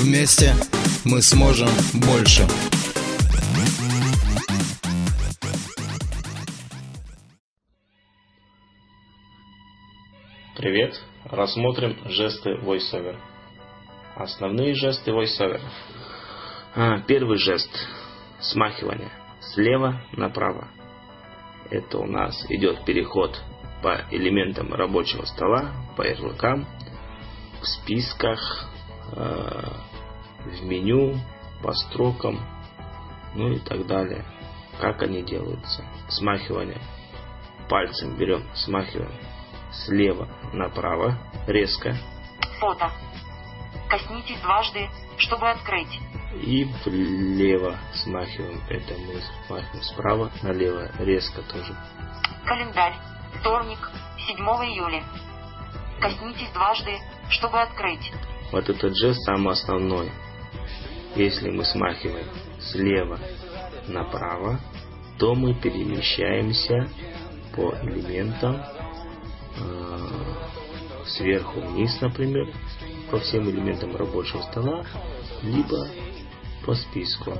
Вместе мы сможем больше. Привет! Рассмотрим жесты VoiceOver. Основные жесты VoiceOver. А, первый жест. Смахивание. Слева направо. Это у нас идет переход по элементам рабочего стола, по ярлыкам, в списках, э, в меню, по строкам, ну и так далее. Как они делаются? Смахивание. Пальцем берем, смахиваем слева направо, резко. Фото. Коснитесь дважды, чтобы открыть. И влево смахиваем. Это мы смахиваем справа налево, резко тоже. Календарь. Вторник, 7 июля. Коснитесь дважды, чтобы открыть. Вот этот жест самый основной. Если мы смахиваем слева направо, то мы перемещаемся по элементам Э, сверху вниз, например, по всем элементам рабочего стола, либо по списку.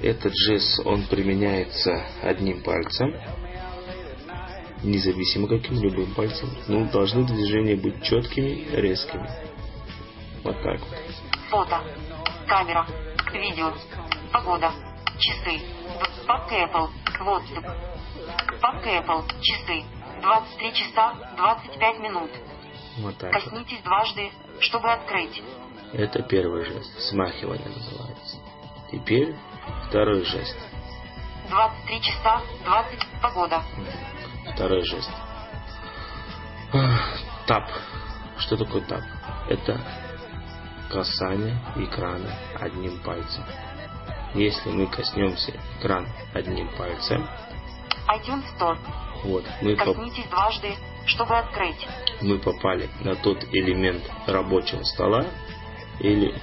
Этот жест, он применяется одним пальцем, независимо каким, любым пальцем. Ну, должны движения быть четкими, резкими. Вот так вот. Фото, камера, видео, погода, часы, папка Apple, WhatsApp, папка Apple, часы, 23 часа 25 минут. Вот так. Коснитесь вот. дважды, чтобы открыть. Это первый жест. Смахивание называется. Теперь второй жест. 23 часа 20 погода. Второй жест. Тап. Что такое тап? Это касание экрана одним пальцем. Если мы коснемся экран одним пальцем, iTunes Store. Вот, мы Коснитесь поп... дважды, чтобы открыть. Мы попали на тот элемент рабочего стола или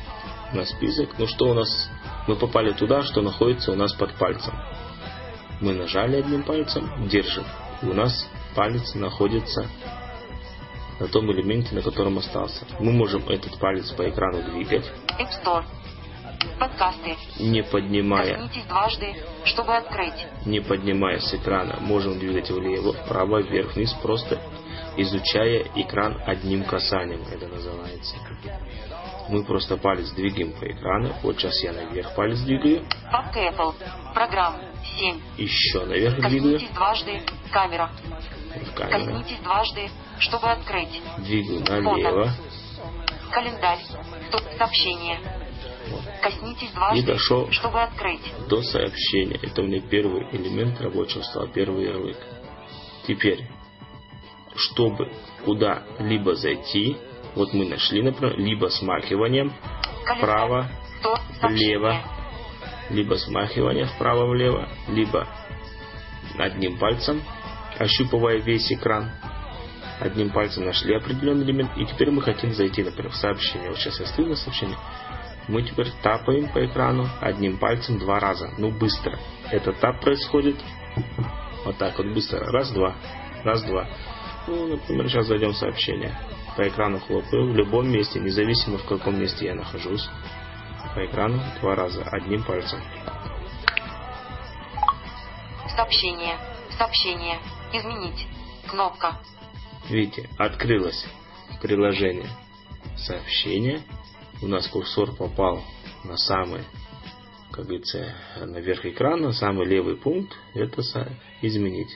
на список. Ну что у нас? Мы попали туда, что находится у нас под пальцем. Мы нажали одним пальцем, держим. И у нас палец находится на том элементе, на котором остался. Мы можем этот палец по экрану двигать. App Store. Подкасты. Не поднимая. Коснитесь дважды, чтобы открыть. Не поднимая с экрана, можем двигать влево, вправо, вверх, вниз, просто изучая экран одним касанием, это называется. Мы просто палец двигаем по экрану. Вот сейчас я наверх палец двигаю. Папка Apple. Программ 7. Еще наверх Коснитесь двигаю. дважды. Камера. Камеру. Коснитесь дважды, чтобы открыть. Двигаю налево. Фото. Календарь. Стоп сообщение. Коснитесь дважды, И дошел чтобы открыть. до сообщения. Это у меня первый элемент рабочего стола, первый ярлык. Теперь, чтобы куда-либо зайти, вот мы нашли, например, либо смахиванием вправо, влево, либо смахивание вправо-влево, либо одним пальцем, ощупывая весь экран, одним пальцем нашли определенный элемент, и теперь мы хотим зайти, например, в сообщение. Вот сейчас я стою на сообщение, мы теперь тапаем по экрану одним пальцем два раза. Ну, быстро. Этот тап происходит вот так вот быстро. Раз, два. Раз, два. Ну, например, сейчас зайдем в сообщение. По экрану хлопаю в любом месте, независимо в каком месте я нахожусь. По экрану два раза, одним пальцем. Сообщение. Сообщение. Изменить. Кнопка. Видите, открылось приложение сообщение у нас курсор попал на самый, как говорится, наверх экрана, самый левый пункт, это изменить.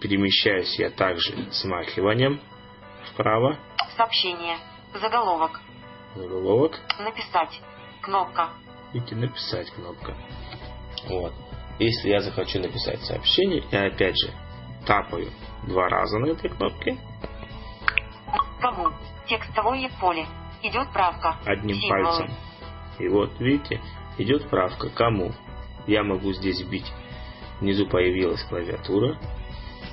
Перемещаюсь я также смахиванием вправо. Сообщение. Заголовок. Заголовок. Написать. Кнопка. Видите, написать кнопка. Вот. Если я захочу написать сообщение, я опять же тапаю два раза на этой кнопке. Кому? Текстовое поле Идет правка. одним Символы. пальцем. И вот, видите, идет правка. Кому? Я могу здесь вбить. Внизу появилась клавиатура.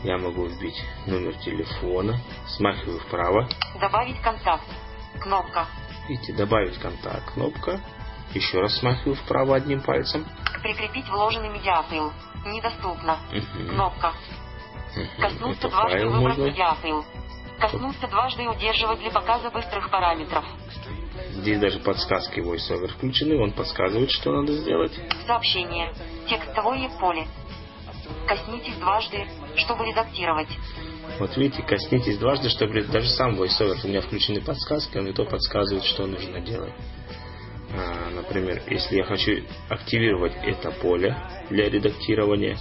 Я могу вбить номер телефона. Смахиваю вправо. Добавить контакт. Кнопка. Видите, добавить контакт. Кнопка. Еще раз смахиваю вправо одним пальцем. Прикрепить вложенный медиафайл. Недоступно. Мгм. Кнопка. Коснуться дважды выбрать медиафайл. Коснуться дважды удерживать для показа быстрых параметров. Здесь даже подсказки VoiceOver включены. Он подсказывает, что надо сделать. Сообщение. Текстовое поле. Коснитесь дважды, чтобы редактировать. Вот видите, коснитесь дважды, чтобы даже сам VoiceOver у меня включены подсказки, он и то подсказывает, что нужно делать. А, например, если я хочу активировать это поле для редактирования,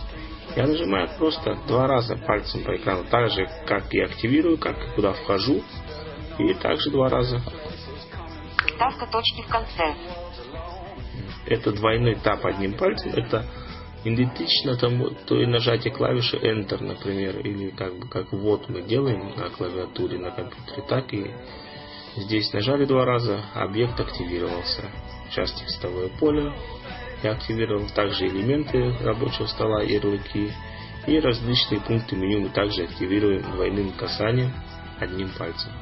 я нажимаю просто два раза пальцем по экрану, так же, как и активирую, как и куда вхожу, и также два раза. Ставка точки в конце. Это двойной тап одним пальцем, это идентично тому, то и нажатие клавиши Enter, например, или как бы как вот мы делаем на клавиатуре на компьютере, так и здесь нажали два раза, объект активировался. Сейчас текстовое поле я активировал, также элементы рабочего стола, ярлыки и различные пункты меню мы также активируем двойным касанием одним пальцем.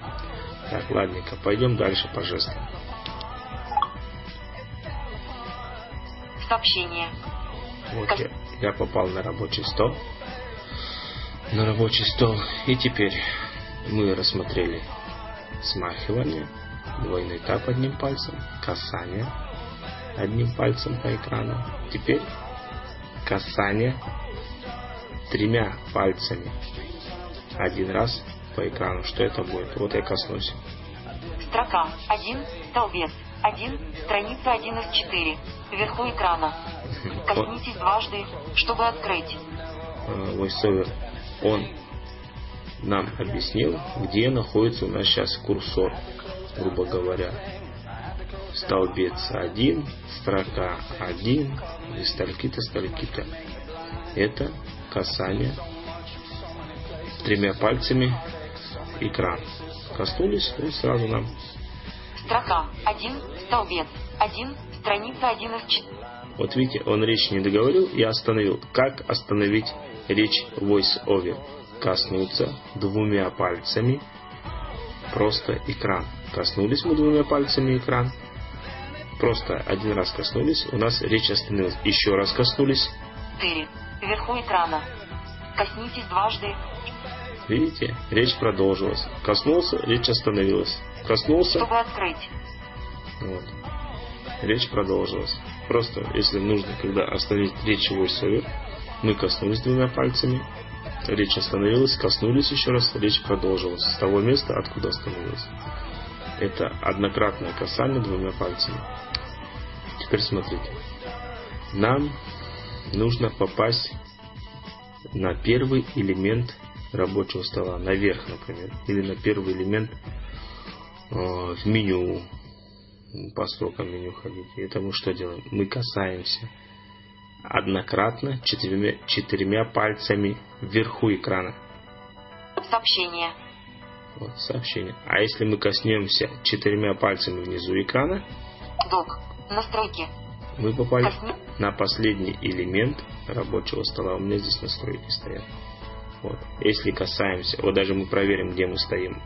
Так, ладненько, пойдем дальше по жестам. Сообщение. Вот я, я попал на рабочий стол. На рабочий стол. И теперь мы рассмотрели смахивание, двойной тап одним пальцем, касание одним пальцем по экрану. Теперь касание тремя пальцами один раз по экрану. Что это будет? Вот я коснусь. Строка 1, столбец 1, страница 1 из 4. Вверху экрана. Коснитесь дважды, чтобы открыть. э, VoiceOver, он нам объяснил, где находится у нас сейчас курсор, грубо говоря. Столбец 1, строка 1, и стальки-то, стальки-то. Это касание тремя пальцами экран. Коснулись и сразу нам Строка 1, столбец 1, страница 1 из 4. Вот видите, он речь не договорил и остановил. Как остановить речь voice over? Коснуться двумя пальцами просто экран. Коснулись мы двумя пальцами экран. Просто один раз коснулись, у нас речь остановилась. Еще раз коснулись. 4. Вверху экрана. Коснитесь дважды, Видите, речь продолжилась. Коснулся, речь остановилась. Коснулся, чтобы открыть. Вот. Речь продолжилась. Просто, если нужно, когда остановить речь voiceover, мы коснулись двумя пальцами, речь остановилась, коснулись еще раз, речь продолжилась с того места, откуда остановилась. Это однократное касание двумя пальцами. Теперь смотрите. Нам нужно попасть на первый элемент рабочего стола, наверх, например, или на первый элемент э, в меню, по строкам меню ходить. И это мы что делаем? Мы касаемся однократно четырьмя, четырьмя пальцами вверху экрана. Сообщение. Вот, сообщение. А если мы коснемся четырьмя пальцами внизу экрана, Док. Настройки. мы попали Косни... на последний элемент рабочего стола. У меня здесь настройки стоят. Вот. Если касаемся, вот даже мы проверим, где мы стоим.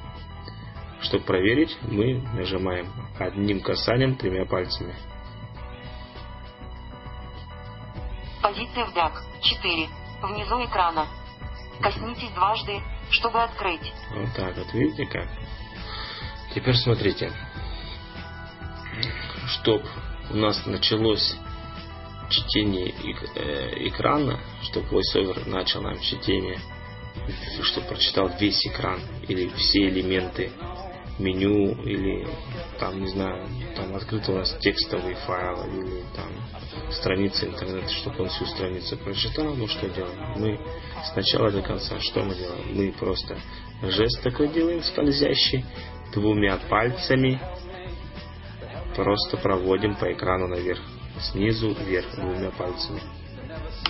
Чтобы проверить, мы нажимаем одним касанием тремя пальцами. Позиция вдяг. 4. Внизу экрана. Коснитесь дважды, чтобы открыть. Вот так вот, видите как? Теперь смотрите. Чтоб у нас началось чтение э, экрана, чтобы VoiceOver начал нам чтение, чтобы прочитал весь экран или все элементы меню или там, не знаю, там открыт у нас текстовый файл или там страница интернета, чтобы он всю страницу прочитал, ну что делаем? Мы сначала до конца, что мы делаем? Мы просто жест такой делаем скользящий, двумя пальцами просто проводим по экрану наверх, снизу вверх двумя пальцами.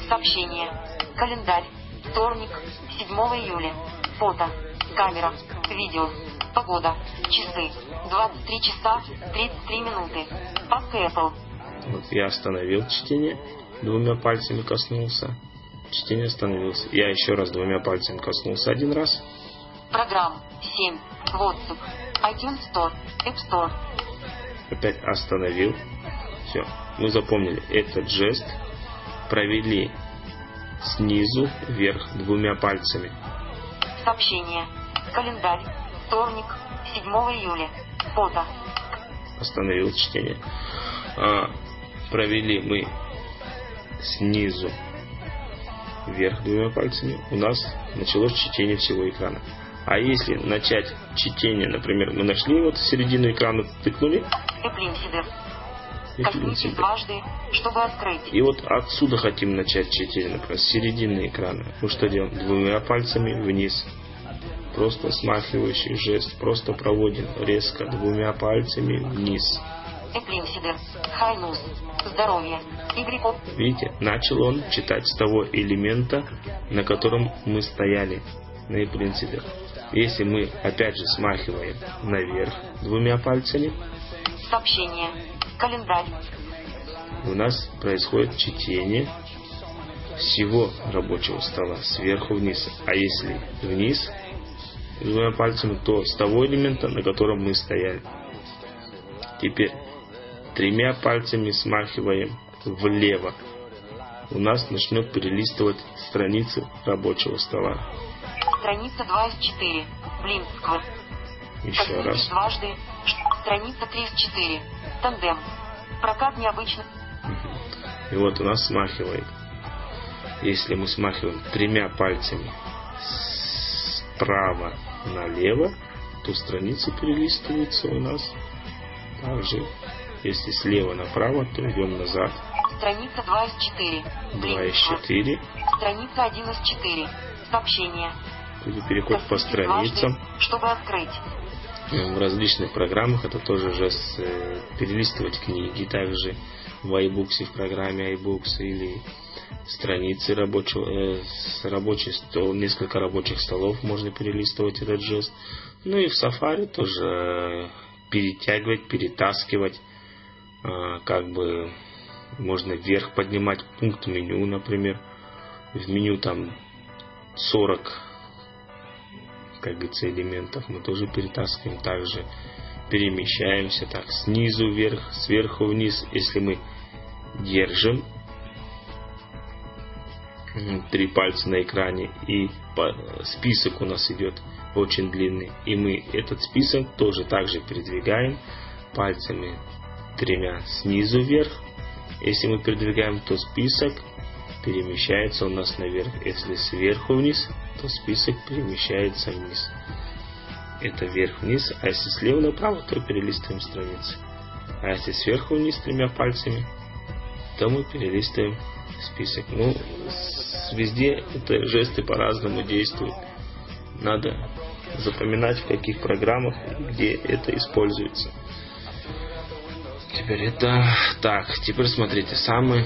Сообщение. Календарь. Вторник. 7 июля. Фото. Камера. Видео. Погода. Часы. 23 часа 33 минуты. Папка Apple. Вот я остановил чтение, двумя пальцами коснулся. Чтение остановилось. Я еще раз двумя пальцами коснулся один раз. Программ. 7. WhatsApp. iTunes Store. App Store. Опять остановил. Все. Мы запомнили этот жест. Провели снизу вверх двумя пальцами. Сообщение. Календарь. Вторник. 7 июля. Фото. Остановил чтение. А, провели мы снизу вверх двумя пальцами. У нас началось чтение всего экрана. А если начать чтение, например, мы нашли вот середину экрана, тыкнули, дважды, чтобы открыть. И вот отсюда хотим начать чтение, например, с середины экрана. Мы что делаем? Двумя пальцами вниз. Просто смахивающий жест. Просто проводим резко двумя пальцами вниз. Здоровье. Видите, начал он читать с того элемента, на котором мы стояли, на принципе. Если мы опять же смахиваем наверх двумя пальцами, Сообщение. Календарь. у нас происходит чтение всего рабочего стола сверху вниз. А если вниз двумя пальцами, то с того элемента, на котором мы стояли. Теперь тремя пальцами смахиваем влево. У нас начнет перелистывать страницу рабочего стола. Страница 2 из 4. Блинсква. Еще раз. дважды. Страница 3 из 4. Тандем. Прокат необычных. И вот у нас смахивает. Если мы смахиваем тремя пальцами справа налево, то страница перелистывается у нас также. Если слева направо, то идем назад. Страница 2 из 4. 2 из Блинсква. 4. Страница 1 из 4. Сообщение. Это переход по страницам. чтобы открыть. В различных программах это тоже жест э, перелистывать книги, также в iBooks, в программе iBooks или страницы рабочего, э, с рабочий стол, несколько рабочих столов можно перелистывать этот жест. Ну и в Safari тоже э, перетягивать, перетаскивать, э, как бы можно вверх поднимать пункт меню, например. В меню там 40 как говорится, элементов мы тоже перетаскиваем, также перемещаемся так снизу вверх, сверху вниз. Если мы держим три пальца на экране и список у нас идет очень длинный, и мы этот список тоже также передвигаем пальцами тремя снизу вверх. Если мы передвигаем, то список перемещается у нас наверх. Если сверху вниз, то список перемещается вниз. Это вверх-вниз, а если слева направо, то перелистываем страницы. А если сверху вниз тремя пальцами, то мы перелистываем список. Ну, везде это жесты по-разному действуют. Надо запоминать, в каких программах, где это используется. Теперь это... Так, теперь смотрите, самый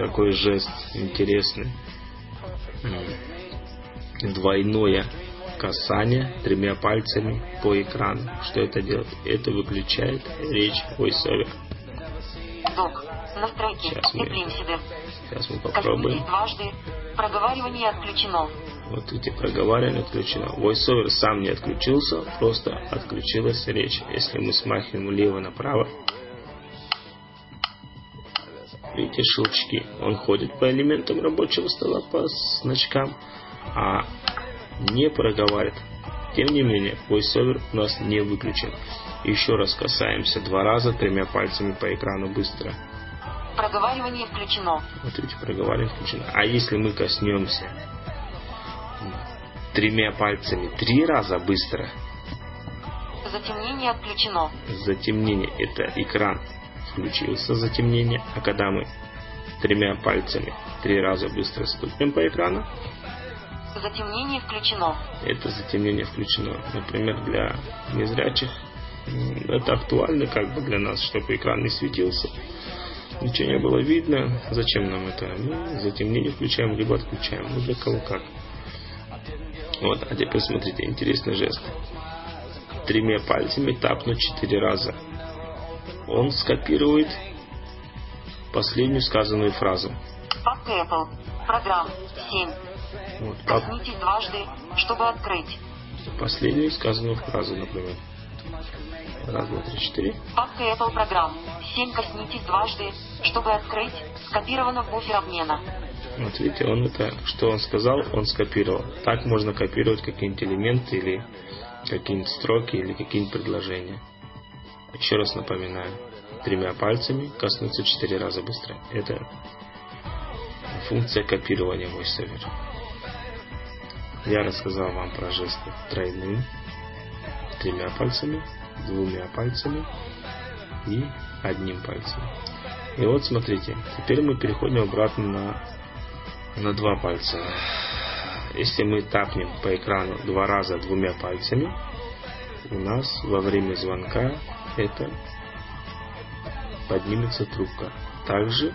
такой жест интересный. М. Двойное касание тремя пальцами по экрану. Что это делает? Это выключает речь VoiceOver. Настройки. Сейчас мы-. Сейчас мы попробуем. дважды. Проговаривание отключено. Вот видите, проговаривание отключено. VoiceOver сам не отключился, просто отключилась речь. Если мы смахиваем влево направо, видите щелчки. Он ходит по элементам рабочего стола, по значкам, а не проговаривает. Тем не менее, VoiceOver у нас не выключен. Еще раз касаемся два раза тремя пальцами по экрану быстро. Проговаривание включено. Вот видите, проговаривание включено. А если мы коснемся тремя пальцами три раза быстро, Затемнение отключено. затемнение, это экран включился затемнение, а когда мы тремя пальцами три раза быстро ступим по экрану, Затемнение включено. это затемнение включено. Например, для незрячих это актуально как бы для нас, чтобы экран не светился. Ничего не было видно. Зачем нам это? Мы затемнение включаем, либо отключаем. Ну, для кого как. Вот, а теперь смотрите, интересный жест. тремя пальцами тапнуть четыре раза. Он скопирует последнюю сказанную фразу. Папка Apple. Программ. 7. Вот, пап- Коснитесь дважды, чтобы открыть. последнюю сказанную фразу, например. Раз, два, три, четыре. Папка Apple программ. 7. Коснитесь дважды, чтобы открыть. Скопировано в буфер обмена. Вот видите, он это, что он сказал, он скопировал. Так можно копировать какие-нибудь элементы или какие-нибудь строки или какие-нибудь предложения. Еще раз напоминаю, тремя пальцами коснуться четыре раза быстро. Это функция копирования VoiceOver. Я рассказал вам про жесты тройным, тремя пальцами, двумя пальцами и одним пальцем. И вот смотрите, теперь мы переходим обратно на, на два пальца. Если мы тапнем по экрану два раза двумя пальцами, у нас во время звонка это поднимется трубка. Также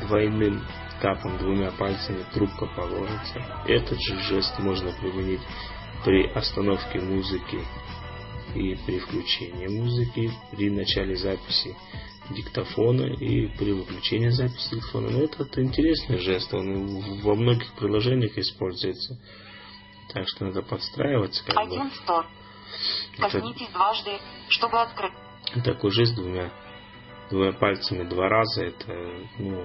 двойным тапом двумя пальцами трубка положится. Этот же жест можно применить при остановке музыки и при включении музыки, при начале записи диктофона и при выключении записи телефона. Но этот интересный жест, он во многих приложениях используется. Так что надо подстраиваться как бы. Коснитесь дважды, чтобы открыть. Такой жест двумя, двумя пальцами два раза. Это ну,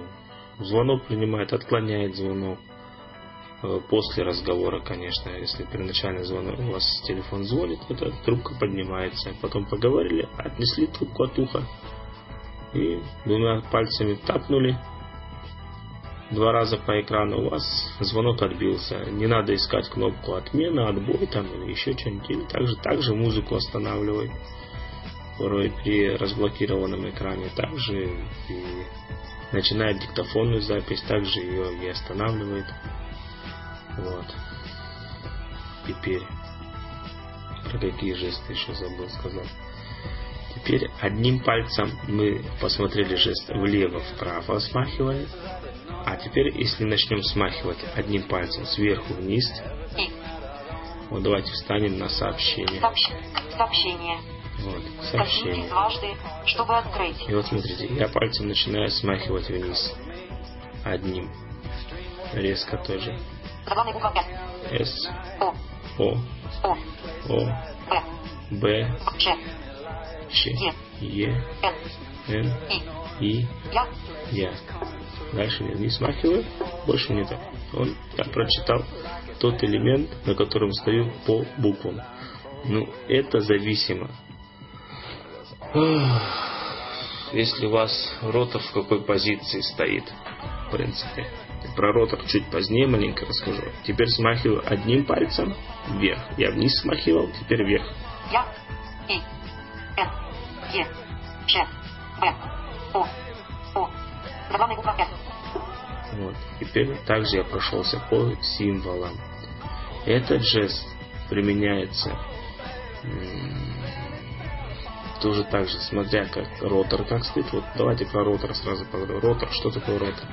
звонок принимает, отклоняет звонок. Э, После разговора, конечно, если при начальном звонке у вас телефон звонит, эта трубка поднимается. Потом поговорили, отнесли трубку от уха и двумя пальцами тапнули два раза по экрану, у вас звонок отбился. Не надо искать кнопку отмена, отбой там или еще что-нибудь. Или также, также музыку останавливает порой при разблокированном экране. Также и начинает диктофонную запись, также ее и останавливает. Вот. Теперь про какие жесты еще забыл сказать. Теперь одним пальцем мы посмотрели жест влево-вправо смахивая. А теперь, если начнем смахивать одним пальцем сверху вниз, И. вот давайте встанем на сообщение. Сообщ- Сообщение. Вот, сообщение. дважды, чтобы открыть. И вот смотрите, я пальцем начинаю смахивать вниз. Одним. Резко тоже. Заглавная буква С. О. О, О. О, Б. Б, Ч. Ч, Е, Н. Н, И. И, Я. Я. Дальше не смахиваю, больше не так. Он, я прочитал тот элемент, на котором стою по буквам. Ну, это зависимо. Если у вас ротор в какой позиции стоит, в принципе. Про ротор чуть позднее маленько расскажу. Теперь смахиваю одним пальцем вверх. Я вниз смахивал, теперь вверх. Я. И. Н. Е. Ч. Б. О. О. Заглавная буква. Вот. Теперь также я прошелся по символам. Этот жест применяется тоже так же, смотря как ротор как стоит. Вот давайте про ротор сразу поговорим. Ротор, что такое ротор?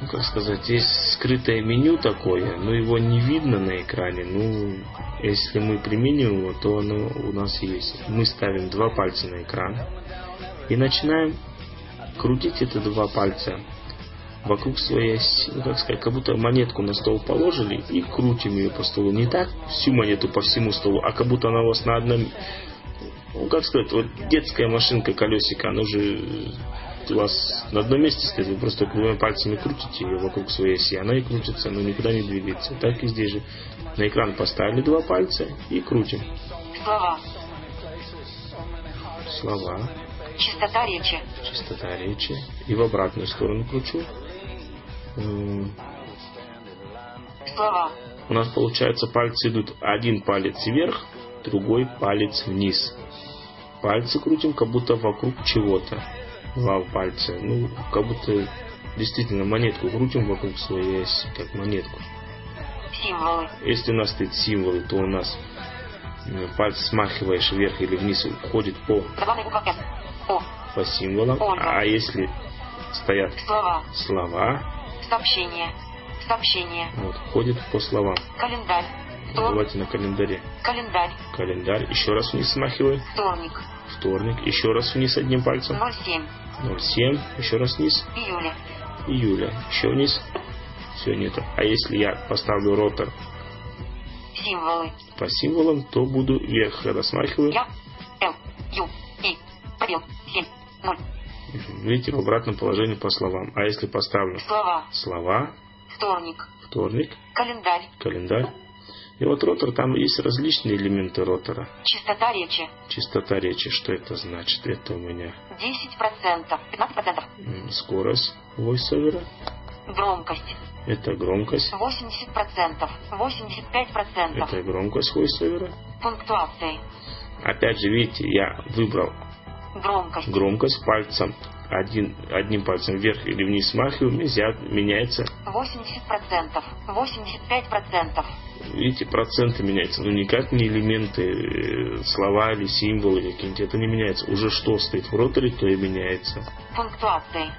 Ну, как сказать, есть скрытое меню такое, но его не видно на экране. Ну, если мы применим его, то оно у нас есть. Мы ставим два пальца на экран и начинаем крутить эти два пальца вокруг своей оси, ну, как сказать, как будто монетку на стол положили и крутим ее по столу. Не так всю монету по всему столу, а как будто она у вас на одном... Ну, как сказать, вот детская машинка колесика, она же у вас на одном месте стоит, вы просто двумя пальцами крутите ее вокруг своей оси, она и крутится, но никуда не двигается. Так и здесь же. На экран поставили два пальца и крутим. Слова. Слова, Чистота речи. частота речи. И в обратную сторону кручу. У нас получается пальцы идут один палец вверх, другой палец вниз. Пальцы крутим как будто вокруг чего-то. Два пальца. Ну, как будто действительно монетку крутим вокруг своей оси, как монетку. Символы. Если у нас стоит символы, то у нас м, пальцы смахиваешь вверх или вниз, уходит по, по символам. А если стоят Слова. слова, Сообщение. Сообщение. вот, ходит по словам. Календарь. Давайте на календаре. Календарь. Календарь. Еще раз вниз смахиваю. Вторник. Вторник. Еще раз вниз одним пальцем. 07. 07. Еще раз вниз. Июля. Июля. Еще вниз. Все нету. А если я поставлю ротор Символы. по символам, то буду вверх, когда смахиваю. Я. Видите, в обратном положении по словам. А если поставлю Слова. слова, Вторник. вторник, Календарь. календарь. И вот ротор, там есть различные элементы ротора. Частота речи. Частота речи, что это значит? Это у меня 10%. 15%. м, скорость voiceover, Громкость. это громкость, 80%. 85%. это громкость voiceover. Пунктуации. Опять же, видите, я выбрал Громкость. громкость пальцем, один, одним пальцем вверх или вниз смахиваю, нельзя, меняется, 80%. 85%. видите, проценты меняются, но никак не элементы, э, слова или символы какие-нибудь, это не меняется. Уже что стоит в роторе, то и меняется. Пунктуации.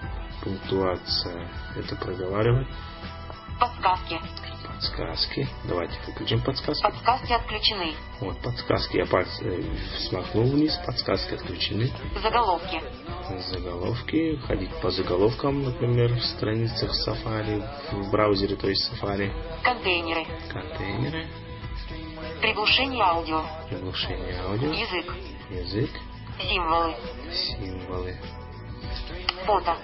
Пунктуация, это проговаривать. Подсказки. Подсказки. Давайте выключим подсказки. Подсказки отключены. Вот, подсказки. Я пальцы э, смахнул вниз, подсказки отключены. Заголовки. Заголовки. Ходить по заголовкам, например, в страницах Safari, в браузере, то есть Safari. Контейнеры. Контейнеры. Приглушение аудио. Приглушение аудио. Язык. Язык. Символы. Символы. Фото.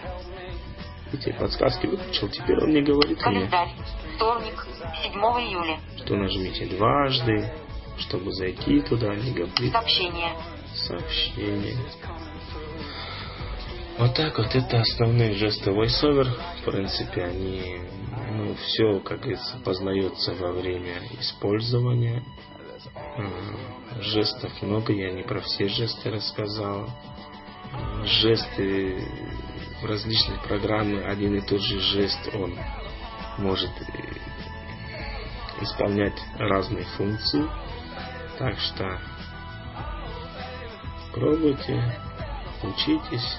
Видите, подсказки выключил. Теперь он не говорит мне, Календарь. Вторник. 7 июля. что нажмите дважды, чтобы зайти туда, не говорит Сообщение. сообщение. Вот так вот это основные жесты voiceover. В принципе, они, ну, все, как говорится, познается во время использования. Жестов много, я не про все жесты рассказал. Жесты в различных программах, один и тот же жест, он может э, исполнять разные функции. Так что пробуйте, учитесь.